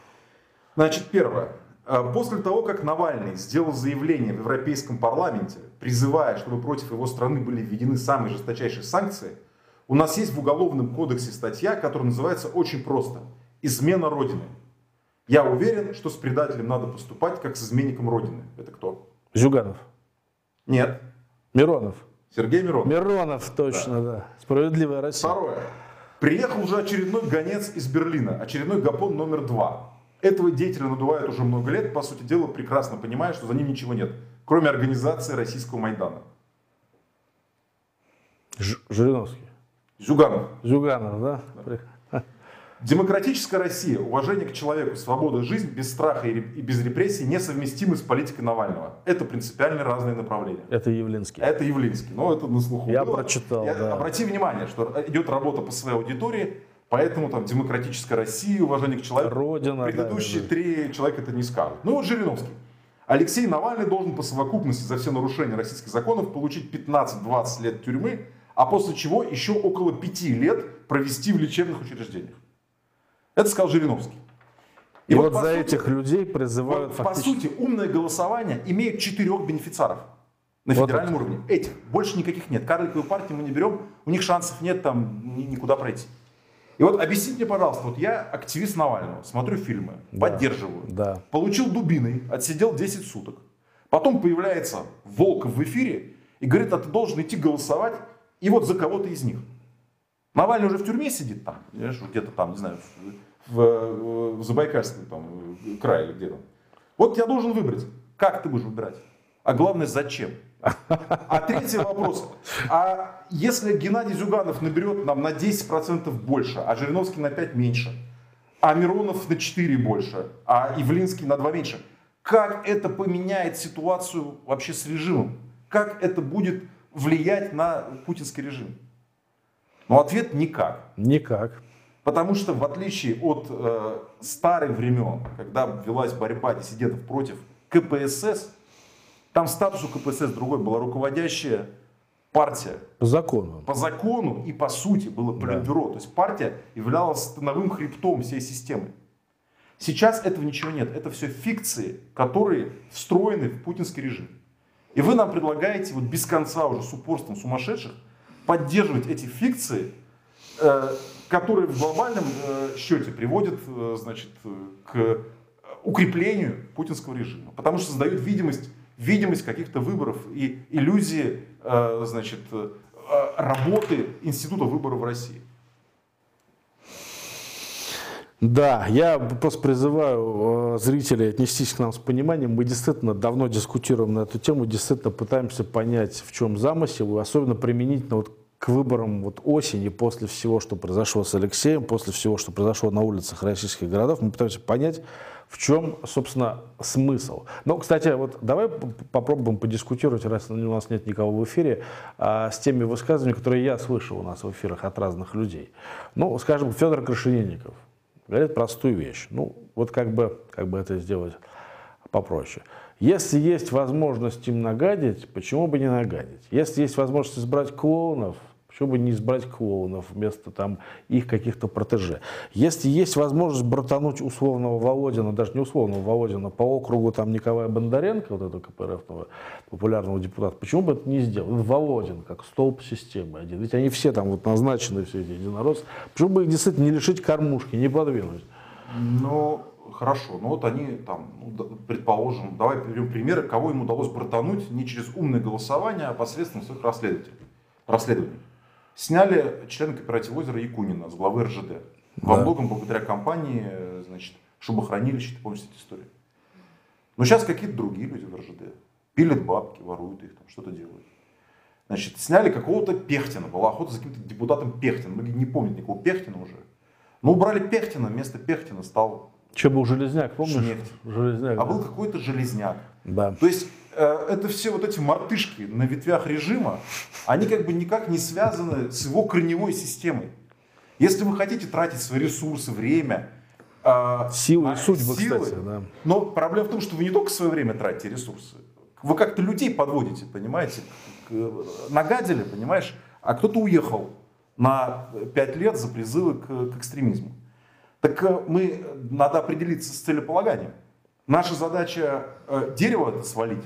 Значит, первое. А, После того, как Навальный сделал заявление в Европейском парламенте, призывая, чтобы против его страны были введены самые жесточайшие санкции, у нас есть в Уголовном кодексе статья, которая называется очень просто «Измена Родины». Я уверен, что с предателем надо поступать, как с изменником Родины. Это кто? Зюганов. Нет. Миронов. Сергей Миронов. Миронов, точно, да. Справедливая Россия. Второе. Приехал уже очередной гонец из Берлина, очередной Гапон номер два. Этого деятеля надувают уже много лет, по сути дела, прекрасно понимая, что за ним ничего нет, кроме организации российского Майдана. Ж- Жириновский. Зюганов. Зюганов, да? Демократическая Россия, уважение к человеку, свобода, жизнь без страха и без репрессий несовместимы с политикой Навального. Это принципиально разные направления. Это Явлинский. Это Явлинский, но это на слуху. Я было. прочитал, Я- да. Обрати внимание, что идет работа по своей аудитории, поэтому там демократическая Россия, уважение к человеку. Родина, Предыдущие да. три человека это не скажут. Ну вот Жириновский. Алексей Навальный должен по совокупности за все нарушения российских законов получить 15-20 лет тюрьмы, а после чего еще около 5 лет провести в лечебных учреждениях. Это сказал Жириновский. И, вот, по за сути- этих людей призывают вот, по фактически... сути, умное голосование имеет четырех бенефициаров на Вот федеральном это. уровне. Этих. Больше никаких нет. Карликовую партию мы не берем, у них шансов нет там ни- никуда пройти. И вот объясните мне, пожалуйста, вот я активист Навального, смотрю фильмы, Да. поддерживаю, Да. получил дубиной, отсидел 10 суток. Потом появляется Волков в эфире и говорит, а ты должен идти голосовать, и вот за кого-то из них. Навальный уже в тюрьме сидит там, где-то там, не знаю, в, в, Забайкальском там, э, крае или где там. Вот я должен выбрать, как ты будешь выбирать, а главное, зачем. А третий вопрос. А если Геннадий Зюганов наберет нам на 10% больше, а Жириновский на 5 меньше, а Миронов на 4 больше, а Ивлинский на 2 меньше, как это поменяет ситуацию вообще с режимом? Как это будет влиять на путинский режим? Ну, ответ никак. Никак. Потому что в отличие от э, старых времен, когда велась борьба диссидентов против КПСС, там статус у КПСС другой, была руководящая партия. По закону. По закону и по сути было политбюро. То есть партия являлась становым хребтом всей системы. Сейчас этого ничего нет. Это все фикции, которые встроены в путинский режим. И вы нам предлагаете вот без конца уже с упорством сумасшедших поддерживать эти фикции, э, которые в глобальном э, счете приводят э, значит, к укреплению путинского режима. Потому что создают видимость, видимость каких-то выборов и иллюзии значит, работы Института выборов в России. Да, я просто призываю зрителей отнестись к нам с пониманием. Мы действительно давно дискутируем на эту тему, действительно пытаемся понять, в чем замысел, и особенно применительно вот к выборам вот осени, после всего, что произошло с Алексеем, после всего, что произошло на улицах российских городов, мы пытаемся понять, в чем, собственно, смысл. Ну, кстати, вот давай попробуем подискутировать, раз у нас нет никого в эфире, а, с теми высказываниями, которые я слышал у нас в эфирах от разных людей. Ну, скажем, Федор Крашенинников говорит простую вещь. Ну, вот как бы, как бы это сделать попроще. Если есть возможность им нагадить, почему бы не нагадить? Если есть возможность избрать клоунов, почему бы не избрать клоунов вместо там их каких-то протеже? Если есть возможность братануть условного Володина, даже не условного Володина, по округу там Николая Бондаренко, вот этого КПРФного популярного депутата, почему бы это не сделать? Володин, как столб системы один. Ведь они все там вот назначены, все эти единороссы. Почему бы их действительно не лишить кормушки, не подвинуть? Ну, хорошо. Ну вот они там, ну, предположим, давай приведем примеры, кого им удалось братануть не через умное голосование, а посредством своих расследователей, расследований. Сняли члена кооператива озера Якунина с главы РЖД. Во Да. многом благодаря компании, значит, шубохранилище, ты помнишь эту историю. Но сейчас какие-то другие люди в РЖД. Пилят бабки, воруют их, там, что-то делают. Значит, сняли какого-то Пехтина. Была охота за каким-то депутатом Пехтина. Многие не помнят никакого Пехтина уже. Но убрали Пехтина, вместо Пехтина стал Че был Железняк, помнишь? Шнефть. Железняк. а да. был какой-то железняк. Да. То есть это все вот эти мартышки на ветвях режима, они как бы никак не связаны с его корневой системой. Если вы хотите тратить свои ресурсы, время А, силы и судьбы, силы. кстати. Да. Но проблема в том, что вы не только свое время тратите ресурсы, вы как-то людей подводите, понимаете? Нагадили, понимаешь? А кто-то уехал на 5 лет за призывы к, к экстремизму. Так э, мы, надо определиться с целеполаганием. Наша задача э, дерево это свалить.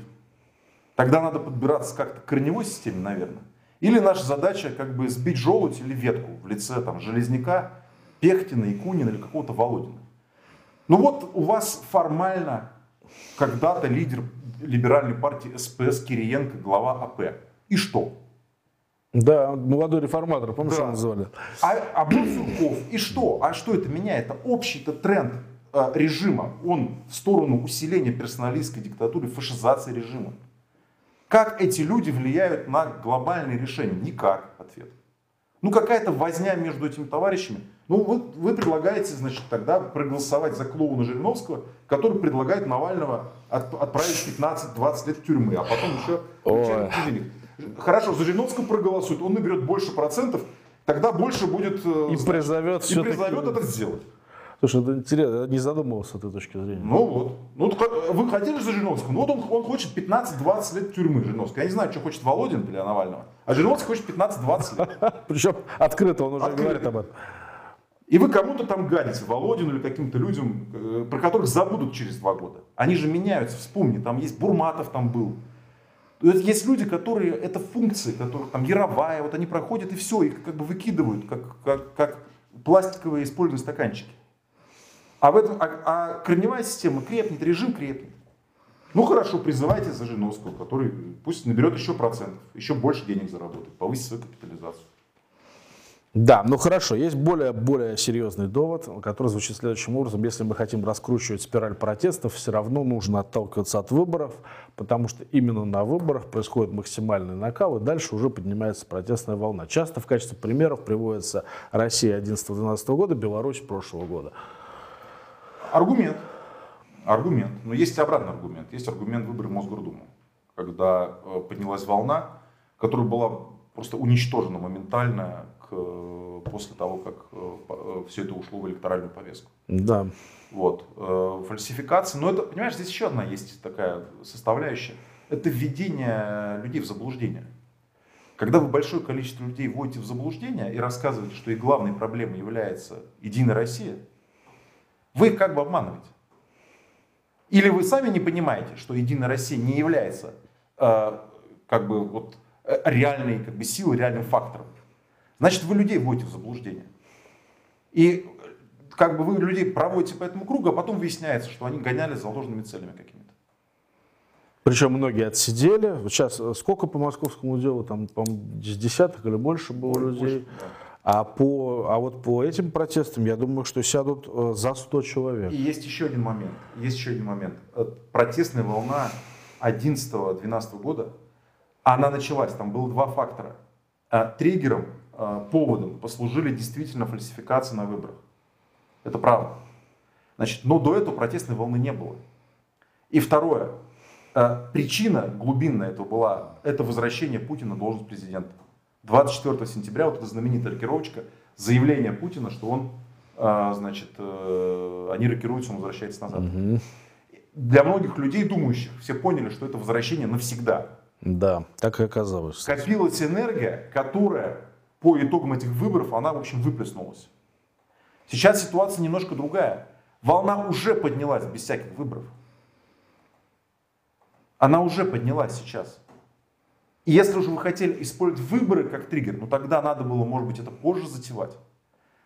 Тогда надо подбираться как-то к корневой системе, наверное. Или наша задача как бы сбить желудь или ветку в лице там, Железняка, Пехтина, Якунина или какого-то Володина. Ну вот у вас формально когда-то лидер либеральной партии СПС Кириенко, глава АП. И что? Да, молодой реформатор, помнишь, да. называли? А, а был Сурков. И что? А что это меняет? Это общий-то тренд э, режима. Он в сторону усиления персоналистской диктатуры, фашизации режима. Как эти люди влияют на глобальные решения? Никак, ответ. Ну, какая-то возня между этими товарищами. Ну, вы, вы предлагаете, значит, тогда проголосовать за клоуна Жириновского, который предлагает Навального от, отправить 15-20 лет в тюрьмы, а потом еще денег. Хорошо, за Жириновского проголосуют, он наберет больше процентов, тогда больше будет... Э, и призовет, и призовет это сделать. Слушай, интересно, я не задумывался с этой точки зрения. Ну вот. Ну, вы хотели за Жириновского? Ну вот он, он хочет 15-20 лет тюрьмы Жириновского. Я не знаю, что хочет Володин для Навального. А Жириновский хочет 15-20 лет. Причем открыто он уже открыто. говорит об этом. И вы кому-то там гадите, Володину или каким-то людям, э, про которых забудут через два года. Они же меняются, вспомни, там есть Бурматов там был. Есть люди, которые, это функции, которые там Яровая, вот они проходят и все, их как бы выкидывают, как, как, как пластиковые использованные стаканчики. А, в этом, а, а корневая система крепнет, режим крепнет. Ну хорошо, призывайте за Жириновского, который пусть наберет еще процентов, еще больше денег заработает, повысит свою капитализацию. Да, ну хорошо, есть более, более серьезный довод, который звучит следующим образом. Если мы хотим раскручивать спираль протестов, все равно нужно отталкиваться от выборов, потому что именно на выборах происходит максимальный накал, и дальше уже поднимается протестная волна. Часто в качестве примеров приводится Россия 11-12 года, Беларусь прошлого года. Аргумент. Аргумент. Но есть обратный аргумент. Есть аргумент выборов в Мосгордуму. Когда э, поднялась волна, которая была просто уничтожена моментально к, после того, как э, э, все это ушло в электоральную повестку. Да. Вот. Фальсификация. Но это, понимаешь, здесь еще одна есть такая составляющая. Это введение людей в заблуждение. Когда вы большое количество людей вводите в заблуждение и рассказываете, что их главной проблемой является Единая Россия – вы их как бы обманываете. Или вы сами не понимаете, что Единая Россия не является э, как бы вот э, реальной как бы, силой, реальным фактором. Значит, вы людей вводите в заблуждение. И как бы вы людей проводите по этому кругу, а потом выясняется, что они гонялись за ложными целями какими-то. Причем многие отсидели. Сейчас э, сколько по московскому делу? Там, по десяток или больше было больше, людей. Да. А, по, а вот по этим протестам, я думаю, что сядут э, за 100 человек. И есть еще один момент. Есть еще один момент. Э, протестная волна 11-12 года, она началась. Там было два фактора. Э, триггером, поводом послужили действительно фальсификации на выборах. Это правда. Значит, но до этого протестной волны не было. И второе. Причина глубинная этого была, это возвращение Путина на должность президента. 24 сентября вот эта знаменитая рокировочка, заявление Путина, что он, а, значит, э, они рокируются, он возвращается назад. Угу. Для многих людей, думающих, все поняли, что это возвращение навсегда. Да, так и оказалось. Скопилась энергия, которая по итогам этих выборов, она, в общем, выплеснулась. Сейчас ситуация немножко другая. Волна уже поднялась без всяких выборов. Она уже поднялась сейчас. Если уже вы хотели использовать выборы как триггер, ну тогда надо было, может быть, это позже затевать.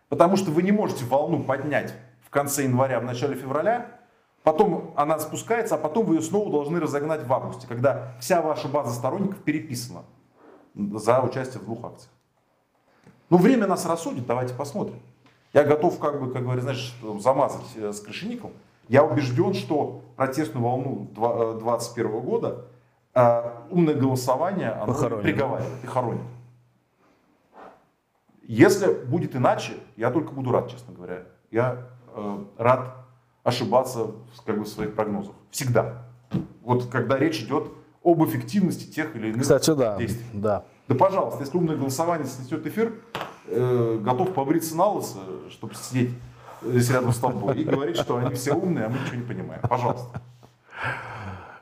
Потому что вы не можете волну поднять в конце января, в начале февраля, потом она спускается, а потом вы ее снова должны разогнать в августе, когда вся ваша база сторонников переписана за участие в двух акциях. Ну, время нас рассудит, давайте посмотрим. Я готов, как бы, как говорят, знаешь, замазать э, с крышеником. Я убежден, что протестную волну 2021 э, года а умное голосование оно похоронит. приговаривает и хоронит. Если будет иначе, я только буду рад, честно говоря. Я э, рад ошибаться как бы, в своих прогнозах. Всегда. Вот когда речь идет об эффективности тех или иных Кстати, да, действий. Да. да, пожалуйста, если умное голосование снесет эфир, э, готов побриться на лысо, чтобы сидеть здесь рядом с тобой и говорить, что они все умные, а мы ничего не понимаем. Пожалуйста.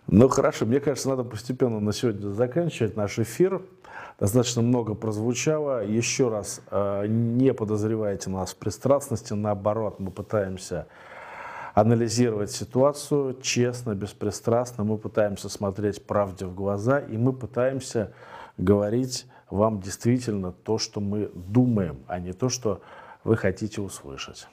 Ну хорошо, мне кажется, надо постепенно на сегодня заканчивать наш эфир. Достаточно много прозвучало. Еще раз, э, не подозревайте нас в пристрастности, наоборот, мы пытаемся анализировать ситуацию честно, беспристрастно, мы пытаемся смотреть правде в глаза, и мы пытаемся говорить вам действительно то, что мы думаем, а не то, что вы хотите услышать.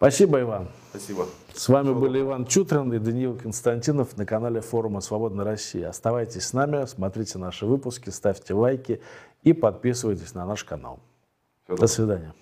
Спасибо, Иван. Спасибо. С вами были Иван Чутрин и Даниил Константинов на канале форума «Свободная Россия». Оставайтесь с нами, смотрите наши выпуски, ставьте лайки и подписывайтесь на наш канал. До свидания.